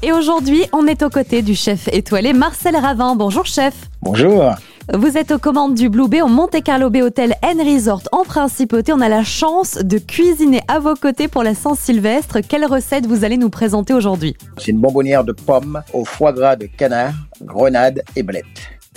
Et aujourd'hui, on est aux côtés du chef étoilé Marcel Ravin. Bonjour chef. Bonjour. Vous êtes aux commandes du Blue Bay au Monte Carlo Bay Hotel and Resort en Principauté. On a la chance de cuisiner à vos côtés pour la Saint-Sylvestre. Quelle recette vous allez nous présenter aujourd'hui? C'est une bonbonnière de pommes au foie gras de canard, grenade et blette.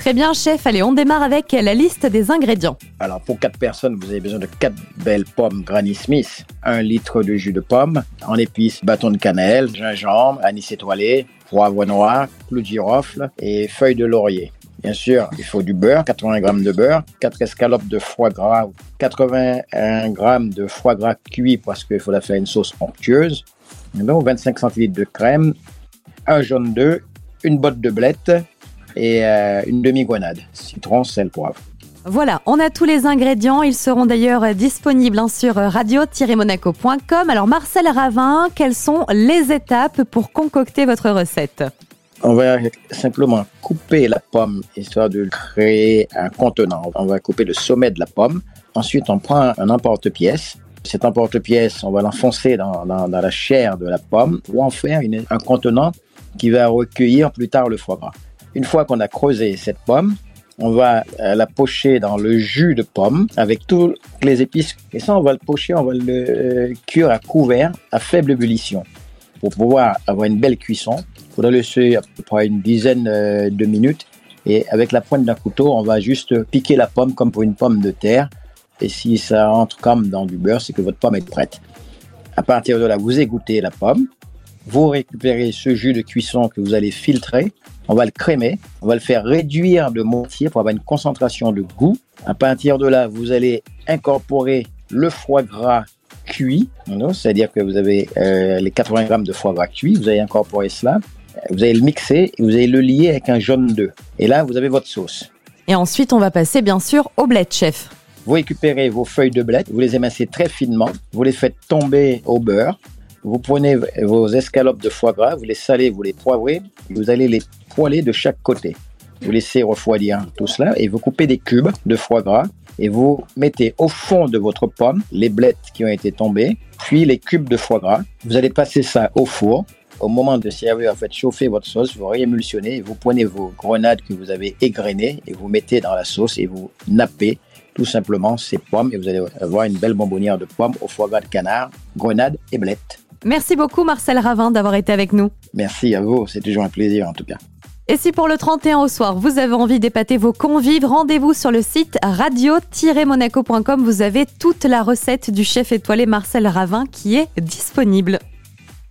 Très bien chef, allez on démarre avec la liste des ingrédients. Alors pour 4 personnes, vous avez besoin de 4 belles pommes Granny Smith, 1 litre de jus de pomme, en épices, bâton de cannelle, gingembre, anis étoilé, poivre noir, clou de girofle et feuilles de laurier. Bien sûr, il faut du beurre, 80 g de beurre, 4 escalopes de foie gras, 81 g de foie gras cuit parce qu'il faut la faire une sauce onctueuse, donc 25 centilitres de crème, un jaune d'œuf, une botte de blette et euh, une demi-grenade, citron, sel, poivre. Voilà, on a tous les ingrédients. Ils seront d'ailleurs disponibles hein, sur radio-monaco.com. Alors Marcel Ravin, quelles sont les étapes pour concocter votre recette? On va simplement couper la pomme histoire de créer un contenant. On va couper le sommet de la pomme. Ensuite, on prend un emporte-pièce. Cet emporte-pièce, on va l'enfoncer dans, la chair de la pomme pour en faire un contenant qui va recueillir plus tard le foie gras. Une fois qu'on a creusé cette pomme, on va euh, la pocher dans le jus de pomme avec toutes les épices. Et ça, on va le pocher, on va le euh, cuire à couvert à faible ébullition pour pouvoir avoir une belle cuisson. Il faudra laisser à peu près une dizaine euh, de minutes. Et avec la pointe d'un couteau, on va juste piquer la pomme comme pour une pomme de terre. Et si ça rentre comme dans du beurre, c'est que votre pomme est prête. À partir de là, vous égouttez la pomme. Vous récupérez ce jus de cuisson que vous allez filtrer. On va le crémer. On va le faire réduire de moitié pour avoir une concentration de goût. À partir de là, vous allez incorporer le foie gras cuit, c'est-à-dire que vous avez euh, les 80 grammes de foie gras cuit, vous allez incorporer cela, vous allez le mixer et vous allez le lier avec un jaune d'œuf. Et là, vous avez votre sauce. Et ensuite, on va passer bien sûr au bled, chef. Vous récupérez vos feuilles de bled, vous les émincez très finement, vous les faites tomber au beurre, vous prenez vos escalopes de foie gras, vous les salez, vous les poivrez, vous allez les poêler de chaque côté. Vous laissez refroidir tout cela et vous coupez des cubes de foie gras et vous mettez au fond de votre pomme les blettes qui ont été tombées, puis les cubes de foie gras. Vous allez passer ça au four. Au moment de servir, en fait, chauffer votre sauce, vous réémulsionnez, vous prenez vos grenades que vous avez égrenées et vous mettez dans la sauce et vous nappez tout simplement ces pommes et vous allez avoir une belle bonbonnière de pommes au foie gras de canard, grenades et blettes. Merci beaucoup Marcel Ravin d'avoir été avec nous. Merci à vous, c'est toujours un plaisir en tout cas. Et si pour le 31 au soir, vous avez envie d'épater vos convives, rendez-vous sur le site radio-monaco.com. Vous avez toute la recette du chef étoilé Marcel Ravin qui est disponible.